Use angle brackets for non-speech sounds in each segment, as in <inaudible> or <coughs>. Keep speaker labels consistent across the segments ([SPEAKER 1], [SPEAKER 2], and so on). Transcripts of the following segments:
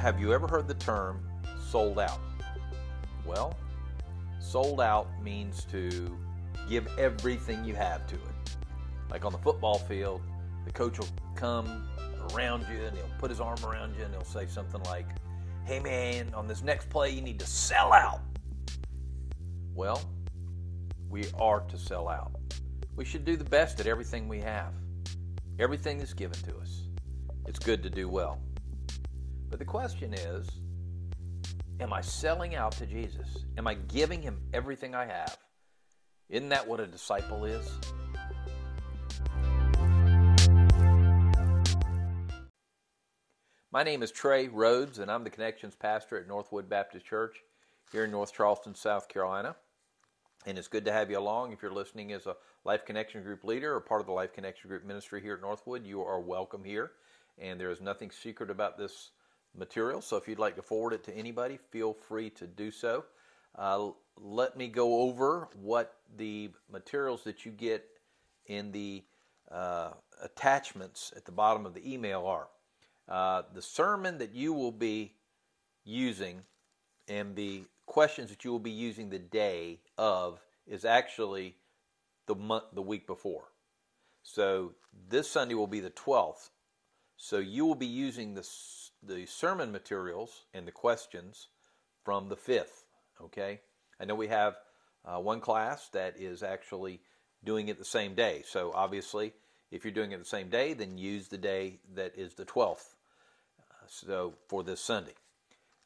[SPEAKER 1] have you ever heard the term sold out? Well, sold out means to give everything you have to it. Like on the football field, the coach will come around you and he'll put his arm around you and he'll say something like, Hey man, on this next play, you need to sell out. Well, we are to sell out. We should do the best at everything we have, everything that's given to us. It's good to do well. But the question is Am I selling out to Jesus? Am I giving him everything I have? Isn't that what a disciple is? My name is Trey Rhodes, and I'm the Connections Pastor at Northwood Baptist Church here in North Charleston, South Carolina. And it's good to have you along. If you're listening as a Life Connection Group leader or part of the Life Connection Group ministry here at Northwood, you are welcome here. And there is nothing secret about this material. So if you'd like to forward it to anybody, feel free to do so. Uh, let me go over what the materials that you get in the uh, attachments at the bottom of the email are. Uh, the sermon that you will be using and the questions that you will be using the day of is actually the month the week before. So this Sunday will be the 12th. So you will be using the the sermon materials and the questions from the 5th, okay? I know we have uh, one class that is actually doing it the same day. So obviously, if you're doing it the same day, then use the day that is the 12th. Uh, so for this Sunday.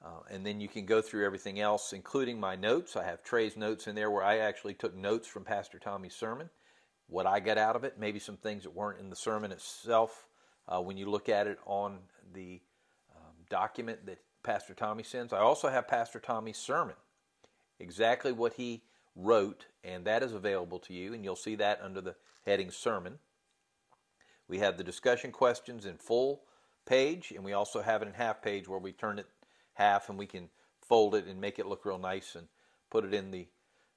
[SPEAKER 1] Uh, and then you can go through everything else, including my notes. I have Trey's notes in there where I actually took notes from Pastor Tommy's sermon, what I got out of it, maybe some things that weren't in the sermon itself. Uh, when you look at it on the document that Pastor Tommy sends, I also have Pastor Tommy's sermon, exactly what he wrote, and that is available to you, and you'll see that under the heading Sermon. We have the discussion questions in full page, and we also have it in half page where we turn it half and we can fold it and make it look real nice and put it in the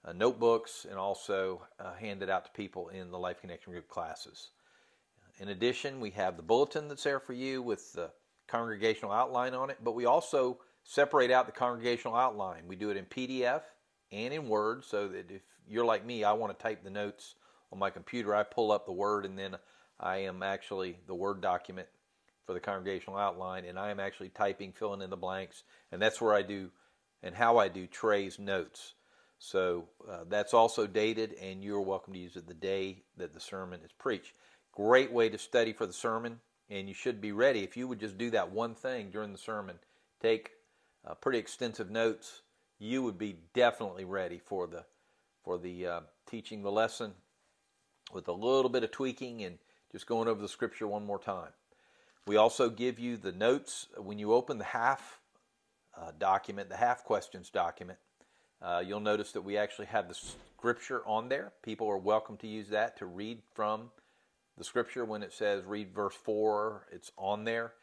[SPEAKER 1] uh, notebooks and also uh, hand it out to people in the Life Connection Group classes. In addition, we have the bulletin that's there for you with the congregational outline on it, but we also separate out the congregational outline. We do it in PDF and in Word so that if you're like me, I want to type the notes on my computer, I pull up the Word and then I am actually the Word document for the congregational outline, and I am actually typing, filling in the blanks, and that's where I do and how I do Trey's notes. So uh, that's also dated, and you're welcome to use it the day that the sermon is preached. Great way to study for the sermon, and you should be ready. If you would just do that one thing during the sermon, take uh, pretty extensive notes, you would be definitely ready for the for the uh, teaching the lesson with a little bit of tweaking and just going over the scripture one more time. We also give you the notes when you open the half uh, document, the half questions document. Uh, you'll notice that we actually have the scripture on there. People are welcome to use that to read from the scripture when it says read verse 4, it's on there.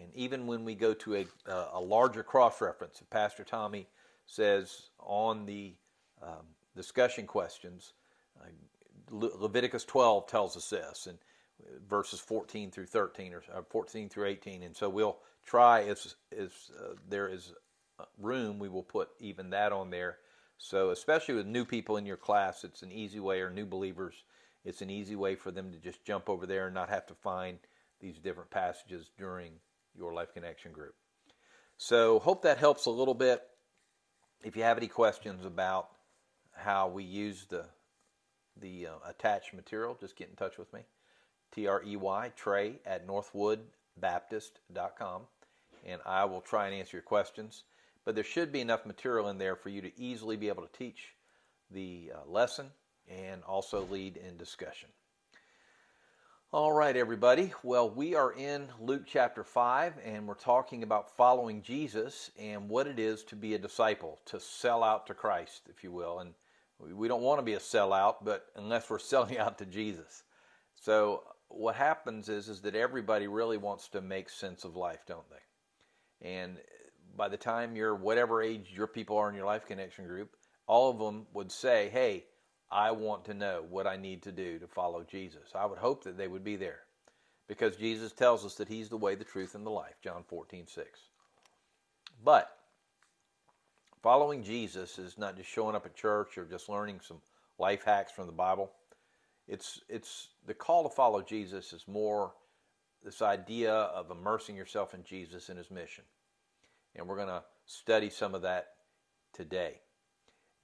[SPEAKER 1] And even when we go to a, a larger cross reference, Pastor Tommy says on the um, discussion questions, uh, Le- Leviticus 12 tells us this. And verses 14 through 13 or 14 through 18 and so we'll try if, if uh, there is room we will put even that on there so especially with new people in your class it's an easy way or new believers it's an easy way for them to just jump over there and not have to find these different passages during your life connection group. So hope that helps a little bit. If you have any questions about how we use the the uh, attached material just get in touch with me. T R E Y, Trey at northwoodbaptist.com, and I will try and answer your questions. But there should be enough material in there for you to easily be able to teach the uh, lesson and also lead in discussion. All right, everybody. Well, we are in Luke chapter 5, and we're talking about following Jesus and what it is to be a disciple, to sell out to Christ, if you will. And we don't want to be a sellout, but unless we're <laughs> selling out to Jesus. So what happens is is that everybody really wants to make sense of life, don't they? And by the time you're whatever age your people are in your life connection group, all of them would say, "Hey, I want to know what I need to do to follow Jesus." I would hope that they would be there. Because Jesus tells us that he's the way, the truth and the life, John 14:6. But following Jesus is not just showing up at church or just learning some life hacks from the Bible. It's it's the call to follow Jesus is more this idea of immersing yourself in Jesus and his mission. And we're going to study some of that today.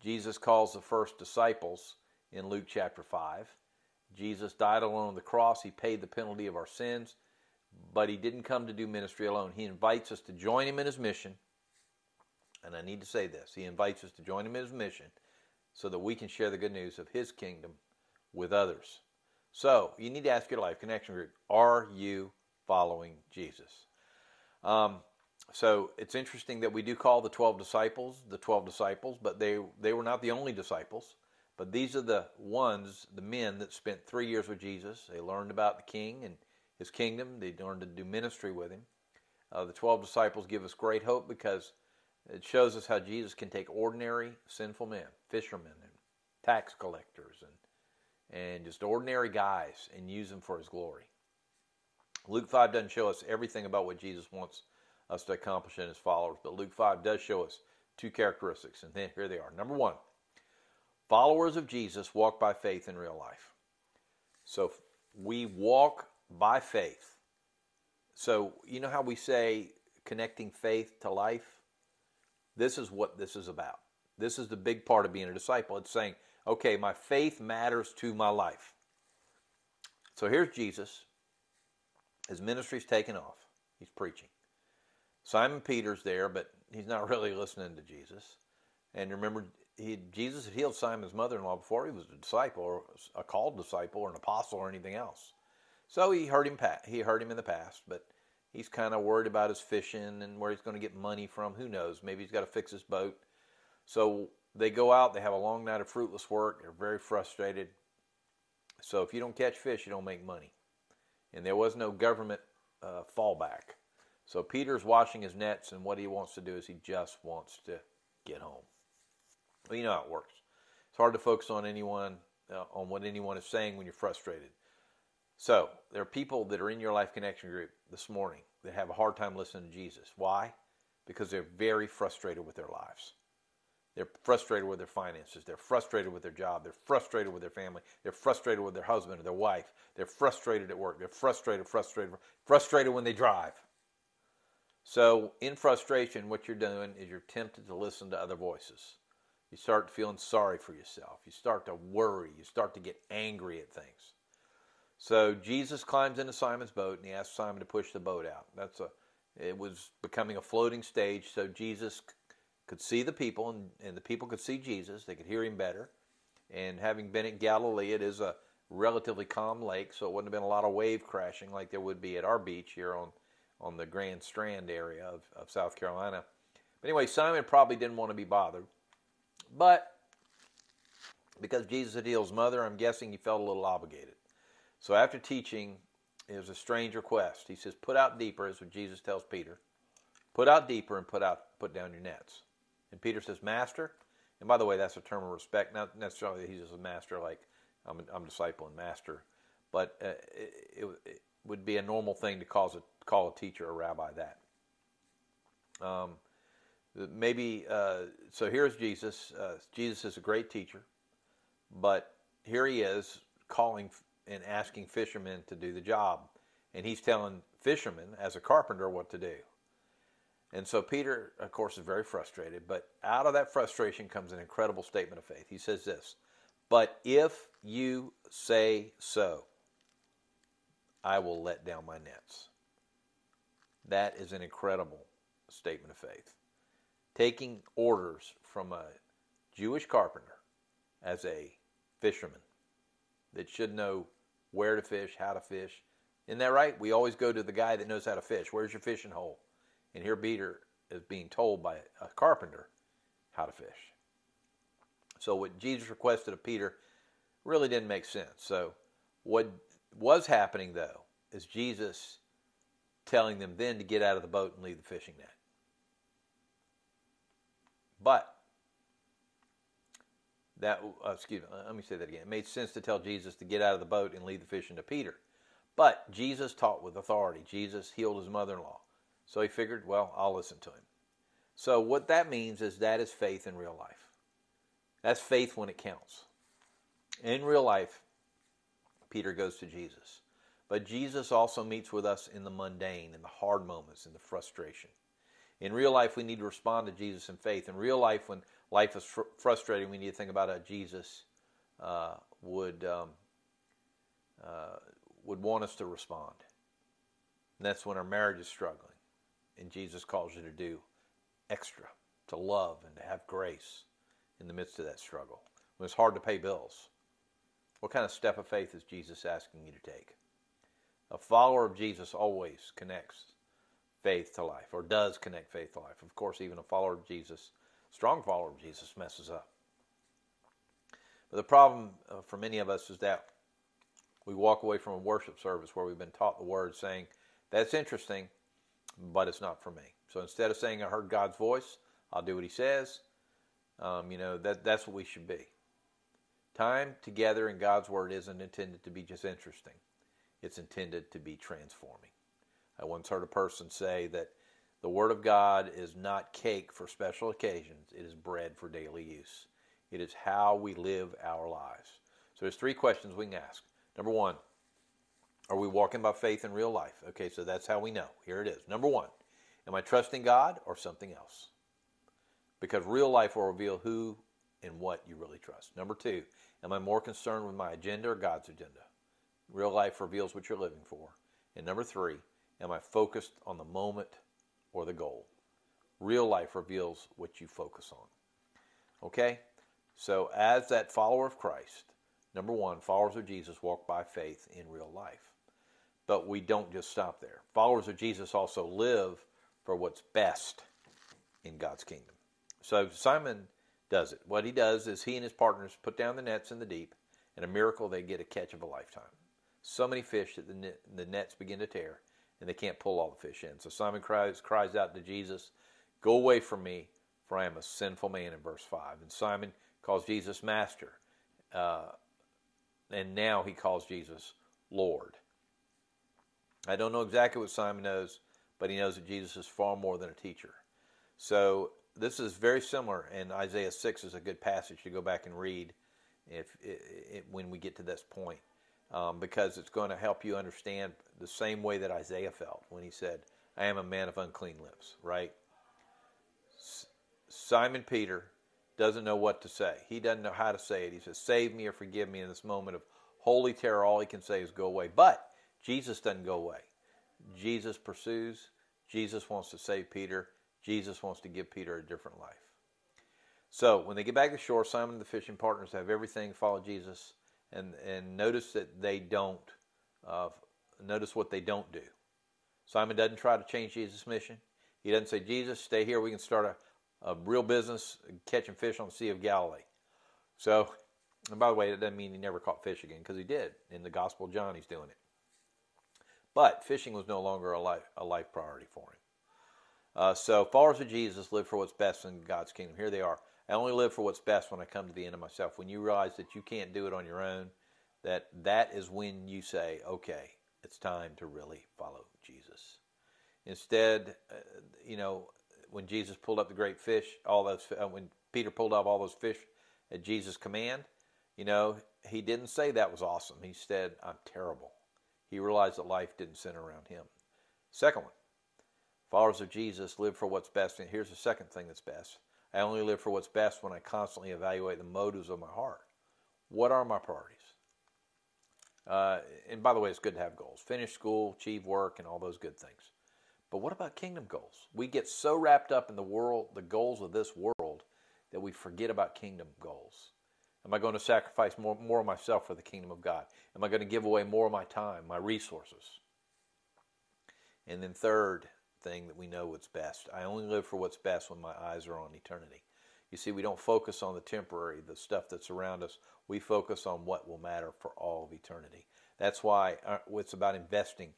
[SPEAKER 1] Jesus calls the first disciples in Luke chapter 5. Jesus died alone on the cross. He paid the penalty of our sins, but he didn't come to do ministry alone. He invites us to join him in his mission. And I need to say this He invites us to join him in his mission so that we can share the good news of his kingdom with others. So you need to ask your life connection group: Are you following Jesus? Um, so it's interesting that we do call the twelve disciples the twelve disciples, but they they were not the only disciples. But these are the ones, the men that spent three years with Jesus. They learned about the King and his kingdom. They learned to do ministry with him. Uh, the twelve disciples give us great hope because it shows us how Jesus can take ordinary sinful men, fishermen and tax collectors and and just ordinary guys and use them for his glory. Luke 5 doesn't show us everything about what Jesus wants us to accomplish in his followers, but Luke 5 does show us two characteristics, and then here they are. Number one, followers of Jesus walk by faith in real life. So we walk by faith. So, you know how we say connecting faith to life? This is what this is about. This is the big part of being a disciple. It's saying, okay, my faith matters to my life. So here's Jesus. His ministry's taken off. He's preaching. Simon Peter's there, but he's not really listening to Jesus. And remember, he, Jesus had healed Simon's mother-in-law before he was a disciple, or a called disciple, or an apostle, or anything else. So he heard him. He heard him in the past, but he's kind of worried about his fishing and where he's going to get money from. Who knows? Maybe he's got to fix his boat. So they go out, they have a long night of fruitless work, they're very frustrated. So if you don't catch fish, you don't make money. And there was no government uh, fallback. So Peter's washing his nets, and what he wants to do is he just wants to get home. Well, you know how it works. It's hard to focus on anyone, uh, on what anyone is saying when you're frustrated. So there are people that are in your life connection group this morning that have a hard time listening to Jesus. Why? Because they're very frustrated with their lives. They're frustrated with their finances. They're frustrated with their job. They're frustrated with their family. They're frustrated with their husband or their wife. They're frustrated at work. They're frustrated, frustrated, frustrated when they drive. So, in frustration, what you're doing is you're tempted to listen to other voices. You start feeling sorry for yourself. You start to worry. You start to get angry at things. So Jesus climbs into Simon's boat and he asks Simon to push the boat out. That's a it was becoming a floating stage, so Jesus could see the people, and, and the people could see Jesus. They could hear him better. And having been in Galilee, it is a relatively calm lake, so it wouldn't have been a lot of wave crashing like there would be at our beach here on, on the Grand Strand area of, of South Carolina. But anyway, Simon probably didn't want to be bothered. But because Jesus had healed his mother, I'm guessing he felt a little obligated. So after teaching, it was a strange request. He says, Put out deeper, is what Jesus tells Peter. Put out deeper and put out put down your nets. And Peter says, Master. And by the way, that's a term of respect. Not necessarily that he's just a master like I'm a, I'm disciple and master, but uh, it, it, would be a normal thing to call a, call a teacher a rabbi that. Um, maybe, uh, so here's Jesus. Uh, Jesus is a great teacher, but here he is calling and asking fishermen to do the job. And he's telling fishermen, as a carpenter, what to do. And so Peter, of course, is very frustrated, but out of that frustration comes an incredible statement of faith. He says this But if you say so, I will let down my nets. That is an incredible statement of faith. Taking orders from a Jewish carpenter as a fisherman that should know where to fish, how to fish. Isn't that right? We always go to the guy that knows how to fish. Where's your fishing hole? And here Peter is being told by a carpenter how to fish. So what Jesus requested of Peter really didn't make sense. So what was happening though is Jesus telling them then to get out of the boat and leave the fishing net. But that uh, excuse me, let me say that again. It made sense to tell Jesus to get out of the boat and leave the fishing to Peter. But Jesus taught with authority. Jesus healed his mother-in-law. So he figured, well, I'll listen to him. So, what that means is that is faith in real life. That's faith when it counts. In real life, Peter goes to Jesus. But Jesus also meets with us in the mundane, in the hard moments, in the frustration. In real life, we need to respond to Jesus in faith. In real life, when life is fr- frustrating, we need to think about how Jesus uh, would um, uh, would want us to respond. And that's when our marriage is struggling, and Jesus calls you to do extra, to love and to have grace in the midst of that struggle. When it's hard to pay bills, what kind of step of faith is Jesus asking you to take? A follower of Jesus always connects faith to life, or does connect faith to life. Of course, even a follower of Jesus, strong follower of Jesus, messes up. But the problem uh, for many of us is that we walk away from a worship service where we've been taught the word saying, that's interesting, but it's not for me. So instead of saying I heard God's voice, I'll do what he says. Um, you know, that, that's what we should be. Time together in God's word isn't intended to be just interesting. It's intended to be transforming. I once heard a person say that the Word of God is not cake for special occasions, it is bread for daily use. It is how we live our lives. So there's three questions we can ask. Number one, are we walking by faith in real life? Okay, so that's how we know. Here it is. Number one, am I trusting God or something else? Because real life will reveal who and what you really trust. Number two, am I more concerned with my agenda or God's agenda? Real life reveals what you're living for. And number three, Am I focused on the moment or the goal? Real life reveals what you focus on. Okay? So, as that follower of Christ, number one, followers of Jesus walk by faith in real life. But we don't just stop there. Followers of Jesus also live for what's best in God's kingdom. So, Simon does it. What he does is he and his partners put down the nets in the deep, and a miracle they get a catch of a lifetime. So many fish that the, net, the nets begin to tear and they can't pull all the fish in. So Simon cries, cries out to Jesus, Go away from me, for I am a sinful man, in verse 5. And Simon calls Jesus Master. Uh, and now he calls Jesus Lord. I don't know exactly what Simon knows, but he knows that Jesus is far more than a teacher. So this is very similar, and Isaiah 6 is a good passage to go back and read if, if when we get to this point um, because it's going to help you understand the same way that Isaiah felt when he said, I am a man of unclean lips, right? S- Simon Peter doesn't know what to say. He doesn't know how to say it. He says, Save me or forgive me in this moment of holy terror. All he can say is, Go away. But Jesus doesn't go away. Jesus pursues. Jesus wants to save Peter. Jesus wants to give Peter a different life. So when they get back to shore, Simon and the fishing partners have everything follow Jesus and and notice that they don't uh, notice what they don't do. Simon doesn't try to change Jesus' mission. He doesn't say, Jesus, stay here. We can start a, a real business catching fish on the Sea of Galilee. So, and by the way, that doesn't mean he never caught fish again because he did. In the Gospel of John, he's doing it. But fishing was no longer a life, a life priority for him. Uh, so, followers of Jesus live for what's best in God's kingdom. Here they are. I only live for what's best when I come to the end of myself. When you realize that you can't do it on your own, that that is when you say, okay, it's time to really follow Jesus. Instead, uh, you know, when Jesus pulled up the great fish, all those uh, when Peter pulled up all those fish at Jesus' command, you know, he didn't say that was awesome. He said, "I'm terrible." He realized that life didn't center around him. Second one, followers of Jesus live for what's best. And here's the second thing that's best: I only live for what's best when I constantly evaluate the motives of my heart. What are my priorities? Uh, and by the way, it's good to have goals. Finish school, achieve work, and all those good things. But what about kingdom goals? We get so wrapped up in the world, the goals of this world, that we forget about kingdom goals. Am I going to sacrifice more, more of myself for the kingdom of God? Am I going to give away more of my time, my resources? And then third, thing that we know what's best. I only live for what's best when my eyes are on eternity. You see, we don't focus on the temporary, the stuff that's around us. We focus on what will matter for all of eternity. That's why uh, it's about investing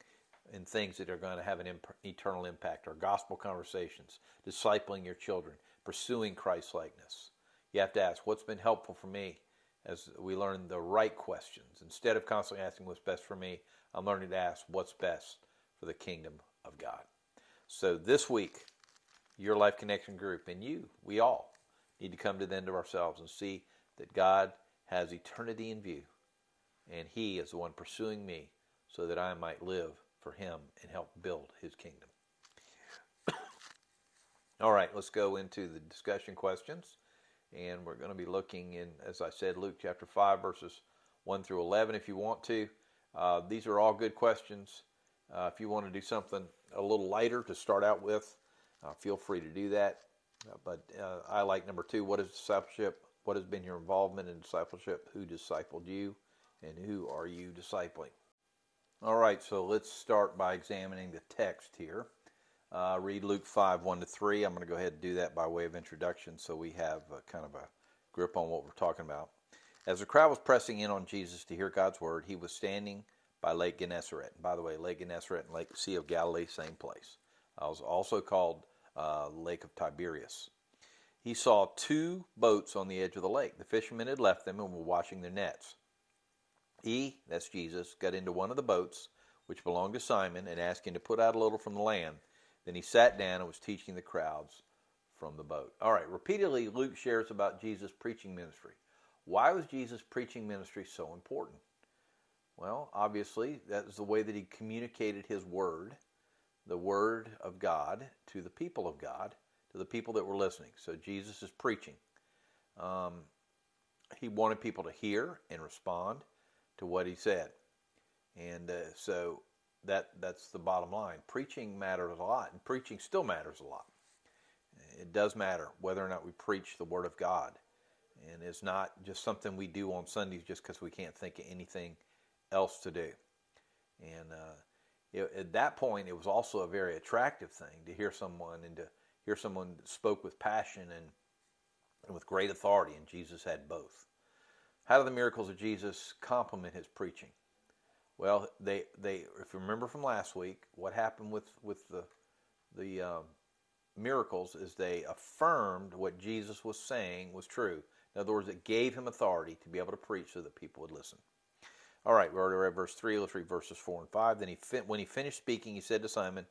[SPEAKER 1] in things that are going to have an imp- eternal impact. Our gospel conversations, discipling your children, pursuing Christ likeness. You have to ask, what's been helpful for me as we learn the right questions? Instead of constantly asking what's best for me, I'm learning to ask what's best for the kingdom of God. So this week, your life connection group, and you, we all, need to come to the end of ourselves and see that God has eternity in view, and He is the one pursuing me so that I might live for Him and help build His kingdom. <coughs> All right, let's go into the discussion questions. And we're going to be looking in, as I said, Luke chapter 5, verses 1 through 11, if you want to. Uh, these are all good questions. Uh, if you want to do something a little lighter to start out with, uh, feel free to do that. Uh, but uh, I like number two what is discipleship? What has been your involvement in discipleship? Who discipled you? And who are you discipling? All right, so let's start by examining the text here. Uh, read Luke 5 1 to 3. I'm going to go ahead and do that by way of introduction so we have kind of a grip on what we're talking about. As the crowd was pressing in on Jesus to hear God's word, he was standing by Lake Gennesaret. By the way, Lake Gennesaret and Lake Sea of Galilee, same place. It was also called uh, Lake of Tiberias. He saw two boats on the edge of the lake. The fishermen had left them and were washing their nets. He, that's Jesus, got into one of the boats, which belonged to Simon, and asked him to put out a little from the land. Then he sat down and was teaching the crowds from the boat. All right, repeatedly, Luke shares about Jesus' preaching ministry. Why was Jesus' preaching ministry so important? Well, obviously, that is the way that he communicated his word, the word of God, to the people of God, to the people that were listening. So Jesus is preaching. Um, he wanted people to hear and respond to what he said. And uh, so that that's the bottom line. Preaching matters a lot, and preaching still matters a lot. It does matter whether or not we preach the Word of God, and it's not just something we do on Sundays just because we can't think of anything else to do. And uh, it, at that point, it was also a very attractive thing to hear someone and to hear someone spoke with passion and, and with great authority, and Jesus had both. How do the miracles of Jesus complement his preaching? Well, they they if you remember from last week, what happened with with the the um, miracles is they affirmed what Jesus was saying was true. In other words, it gave him authority to be able to preach so that people would listen. All right, we already read verse three. Let's read verses four and five. Then he when he finished speaking, he said to Simon,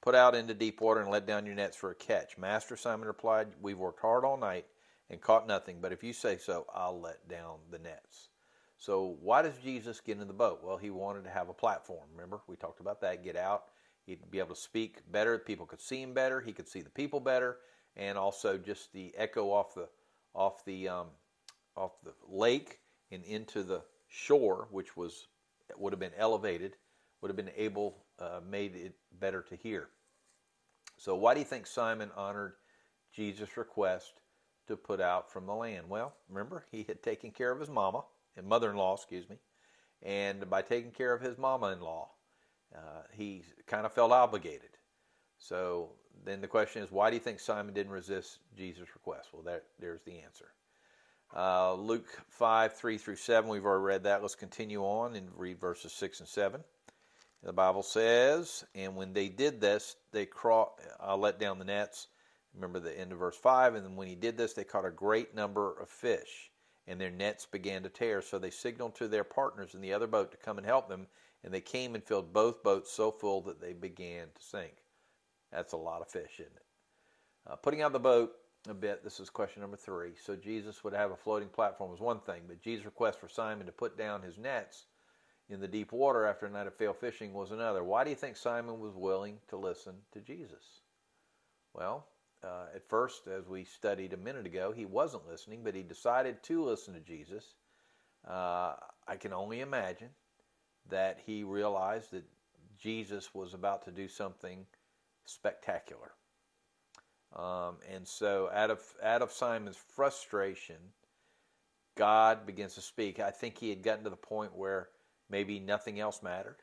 [SPEAKER 1] "Put out into deep water and let down your nets for a catch." Master Simon replied, "We've worked hard all night and caught nothing, but if you say so, I'll let down the nets." So why does Jesus get in the boat? Well, he wanted to have a platform. Remember, we talked about that. Get out. He'd be able to speak better. People could see him better. He could see the people better, and also just the echo off the off the um, off the lake and into the shore, which was would have been elevated, would have been able uh, made it better to hear. So why do you think Simon honored Jesus' request to put out from the land? Well, remember he had taken care of his mama and mother-in-law, excuse me, and by taking care of his mama-in-law, uh, he kind of felt obligated. So then the question is, why do you think Simon didn't resist Jesus' request? Well, there, there's the answer. Uh, Luke 5, 3 through 7, we've already read that. Let's continue on and read verses 6 and 7. The Bible says, And when they did this, they craw- uh, let down the nets. Remember the end of verse 5. And when he did this, they caught a great number of fish and their nets began to tear. So they signaled to their partners in the other boat to come and help them, and they came and filled both boats so full that they began to sink. That's a lot of fish, isn't it? Uh, putting out the boat a bit, this is question number three. So Jesus would have a floating platform was one thing, but Jesus' request for Simon to put down his nets in the deep water after a night of failed fishing was another. Why do you think Simon was willing to listen to Jesus? Well, uh, at first, as we studied a minute ago, he wasn't listening, but he decided to listen to Jesus. Uh, I can only imagine that he realized that Jesus was about to do something spectacular. Um, and so, out of out of Simon's frustration, God begins to speak. I think he had gotten to the point where maybe nothing else mattered,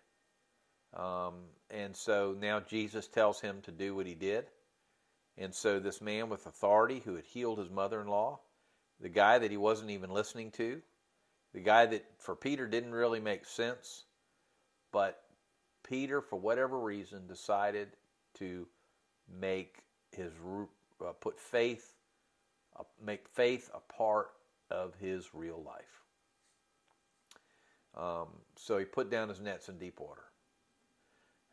[SPEAKER 1] um, and so now Jesus tells him to do what he did. And so, this man with authority who had healed his mother in law, the guy that he wasn't even listening to, the guy that for Peter didn't really make sense, but Peter, for whatever reason, decided to make his uh, put faith, uh, make faith a part of his real life. Um, so he put down his nets in deep water.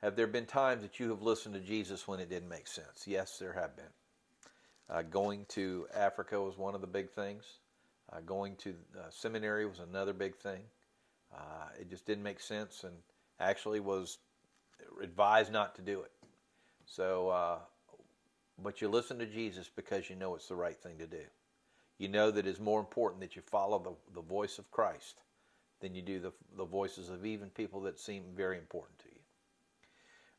[SPEAKER 1] Have there been times that you have listened to Jesus when it didn't make sense? Yes, there have been. Uh, going to Africa was one of the big things. Uh, going to seminary was another big thing. Uh, it just didn't make sense, and actually was advised not to do it. So, uh, but you listen to Jesus because you know it's the right thing to do. You know that it's more important that you follow the, the voice of Christ than you do the, the voices of even people that seem very important to you.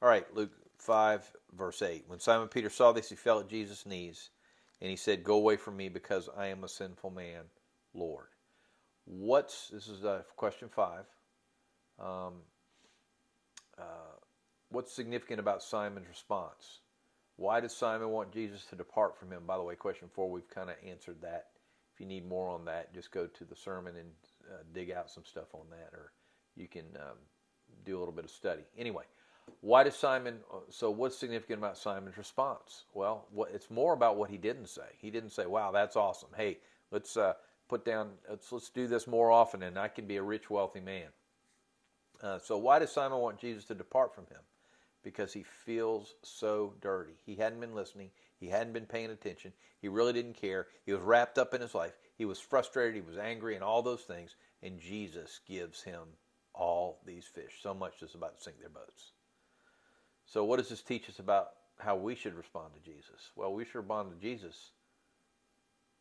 [SPEAKER 1] All right, Luke 5, verse 8. When Simon Peter saw this, he fell at Jesus' knees, and he said, Go away from me because I am a sinful man, Lord. What's, this is uh, question 5. Um, uh, what's significant about Simon's response? Why does Simon want Jesus to depart from him? By the way, question 4, we've kind of answered that. If you need more on that, just go to the sermon and uh, dig out some stuff on that, or you can um, do a little bit of study. Anyway, why does Simon? Uh, so, what's significant about Simon's response? Well, what, it's more about what he didn't say. He didn't say, "Wow, that's awesome. Hey, let's uh, put down. Let's let's do this more often, and I can be a rich, wealthy man." Uh, so, why does Simon want Jesus to depart from him? Because he feels so dirty. He hadn't been listening. He hadn't been paying attention. He really didn't care. He was wrapped up in his life. He was frustrated. He was angry, and all those things. And Jesus gives him all these fish, so much that's about to sink their boats. So, what does this teach us about how we should respond to Jesus? Well, we should respond to Jesus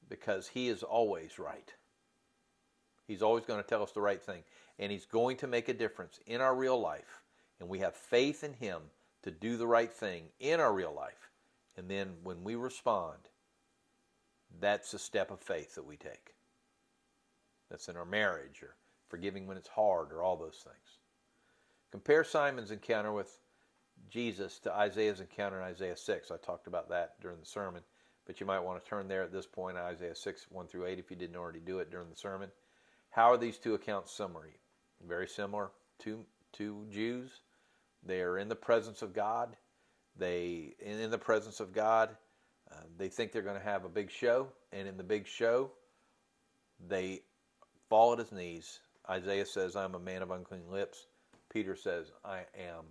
[SPEAKER 1] because he is always right. He's always going to tell us the right thing. And he's going to make a difference in our real life. And we have faith in him to do the right thing in our real life. And then when we respond, that's a step of faith that we take. That's in our marriage or forgiving when it's hard or all those things. Compare Simon's encounter with Jesus to Isaiah's encounter in Isaiah 6. I talked about that during the sermon, but you might want to turn there at this point, Isaiah 6, 1 through 8, if you didn't already do it during the sermon. How are these two accounts similar? Very similar. Two, two Jews. They are in the presence of God. They, in the presence of God, uh, they think they're going to have a big show, and in the big show, they fall at his knees. Isaiah says, I'm a man of unclean lips. Peter says, I am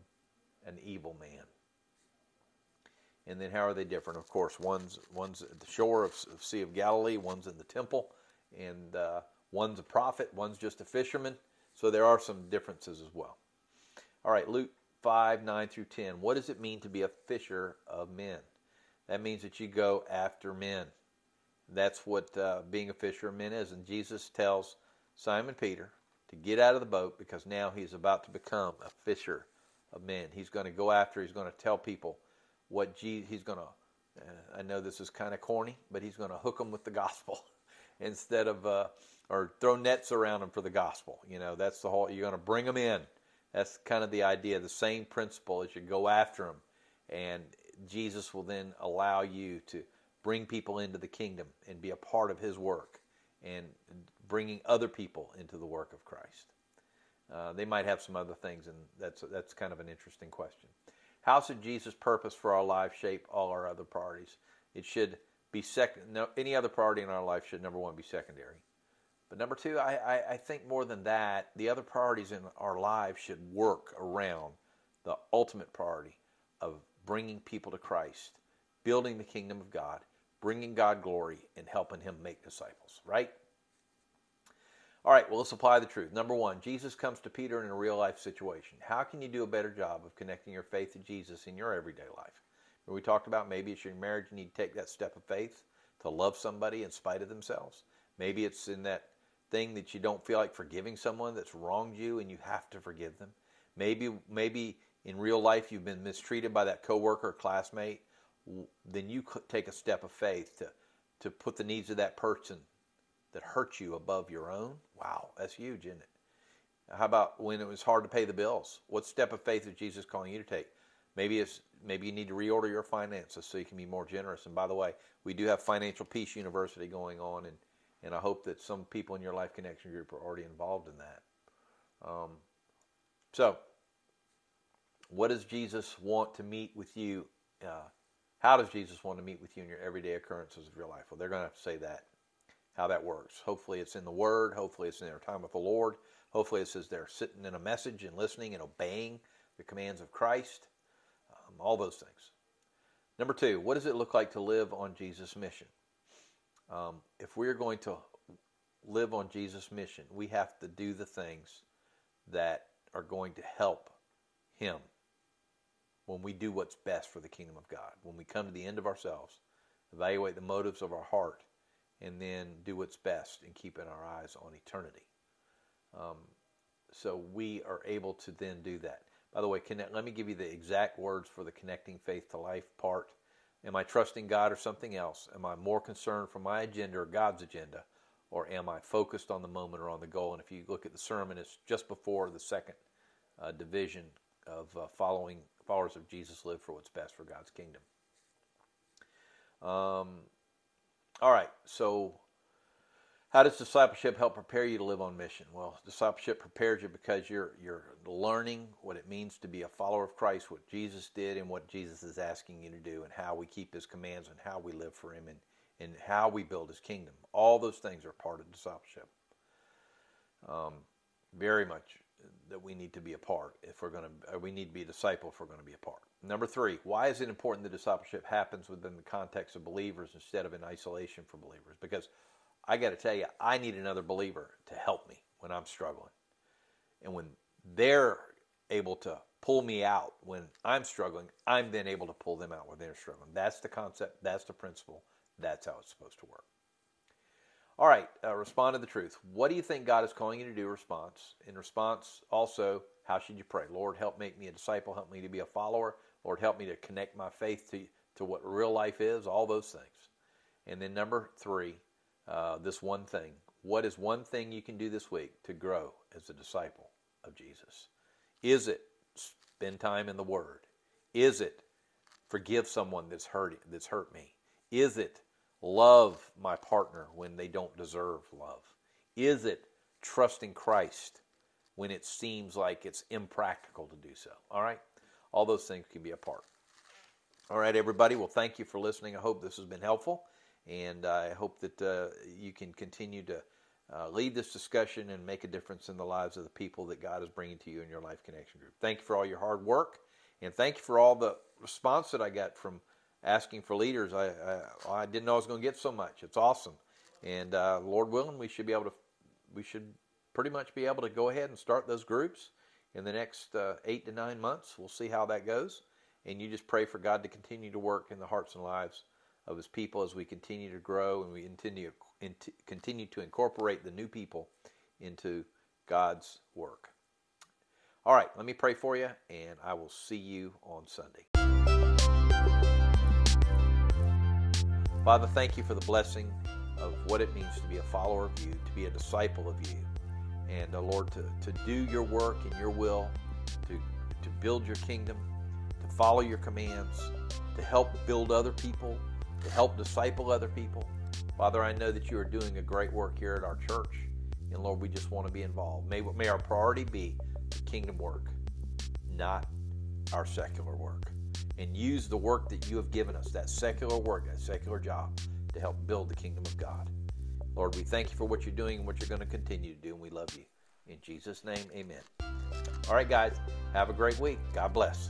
[SPEAKER 1] an evil man. And then how are they different? Of course, one's one's at the shore of, of Sea of Galilee, one's in the temple, and uh, one's a prophet, one's just a fisherman. So there are some differences as well. All right, Luke 5, 9 through 10. What does it mean to be a fisher of men? That means that you go after men. That's what uh, being a fisher of men is. And Jesus tells Simon Peter to get out of the boat because now he's about to become a fisher of men. He's going to go after, he's going to tell people what Jesus, he's going to, uh, I know this is kind of corny, but he's going to hook them with the gospel <laughs> instead of, uh, or throw nets around them for the gospel. You know, that's the whole, you're going to bring them in. That's kind of the idea, the same principle is you go after them. And Jesus will then allow you to bring people into the kingdom and be a part of his work and bringing other people into the work of Christ. Uh, they might have some other things, and that's that's kind of an interesting question. How should Jesus' purpose for our life shape all our other priorities? It should be second. No, any other priority in our life should number one be secondary. But number two, I, I, I think more than that, the other priorities in our lives should work around the ultimate priority of bringing people to Christ, building the kingdom of God, bringing God glory, and helping Him make disciples. Right? All right, well, let's apply the truth. Number one, Jesus comes to Peter in a real life situation. How can you do a better job of connecting your faith to Jesus in your everyday life? We talked about maybe it's your marriage, you need to take that step of faith to love somebody in spite of themselves. Maybe it's in that thing that you don't feel like forgiving someone that's wronged you and you have to forgive them. Maybe maybe in real life you've been mistreated by that coworker or classmate. Then you take a step of faith to to put the needs of that person that hurt you above your own. Wow, that's huge, isn't it? How about when it was hard to pay the bills? What step of faith is Jesus calling you to take? Maybe it's maybe you need to reorder your finances so you can be more generous. And by the way, we do have Financial Peace University going on, and and I hope that some people in your Life Connection group are already involved in that. Um, so, what does Jesus want to meet with you? Uh, how does Jesus want to meet with you in your everyday occurrences of your life? Well, they're going to have to say that how that works. Hopefully, it's in the Word. Hopefully, it's in their time with the Lord. Hopefully, it's as they're sitting in a message and listening and obeying the commands of Christ. Um, all those things. Number two, what does it look like to live on Jesus' mission? Um, if we're going to live on Jesus' mission, we have to do the things that are going to help Him when we do what's best for the kingdom of God. When we come to the end of ourselves, evaluate the motives of our heart, and then do what's best in keeping our eyes on eternity. Um, so we are able to then do that. By the way, connect, let me give you the exact words for the connecting faith to life part. Am I trusting God or something else? Am I more concerned for my agenda or God's agenda? Or am I focused on the moment or on the goal? And if you look at the sermon, it's just before the second uh, division of uh, following followers of Jesus live for what's best for God's kingdom. Um, all right, so how does discipleship help prepare you to live on mission? Well, discipleship prepares you because you're you're learning what it means to be a follower of Christ, what Jesus did, and what Jesus is asking you to do, and how we keep His commands, and how we live for Him, and and how we build His kingdom. All those things are part of discipleship. Um, very much that we need to be a part if we're going to. We need to be a disciple if we're going to be a part. Number three, why is it important that discipleship happens within the context of believers instead of in isolation from believers? Because I got to tell you, I need another believer to help me when I'm struggling. And when they're able to pull me out when I'm struggling, I'm then able to pull them out when they're struggling. That's the concept, that's the principle, that's how it's supposed to work. All right, uh, respond to the truth. What do you think God is calling you to do? Response. In response, also, how should you pray? Lord, help make me a disciple, help me to be a follower. Lord, help me to connect my faith to, to what real life is, all those things. And then number three, uh, this one thing. What is one thing you can do this week to grow as a disciple of Jesus? Is it spend time in the Word? Is it forgive someone that's hurt that's hurt me? Is it love my partner when they don't deserve love? Is it trusting Christ when it seems like it's impractical to do so? All right? All those things can be a part. All right, everybody. Well, thank you for listening. I hope this has been helpful, and I hope that uh, you can continue to uh, lead this discussion and make a difference in the lives of the people that God is bringing to you in your Life Connection group. Thank you for all your hard work, and thank you for all the response that I got from asking for leaders. I, I, I didn't know I was going to get so much. It's awesome, and uh, Lord willing, we should be able to we should pretty much be able to go ahead and start those groups in the next uh, eight to nine months. We'll see how that goes, and you just pray for God to continue to work in the hearts and lives of His people as we continue to grow and we continue continue to incorporate the new people into God's work. All right, let me pray for you, and I will see you on Sunday. Father, thank you for the blessing of what it means to be a follower of you, to be a disciple of you. And uh, Lord, to, to do your work and your will, to, to build your kingdom, to follow your commands, to help build other people, to help disciple other people. Father, I know that you are doing a great work here at our church. And Lord, we just want to be involved. May, may our priority be the kingdom work, not our secular work and use the work that you have given us, that secular work, that secular job, to help build the kingdom of God. Lord, we thank you for what you're doing and what you're going to continue to do, and we love you. In Jesus' name, amen. All right, guys, have a great week. God bless.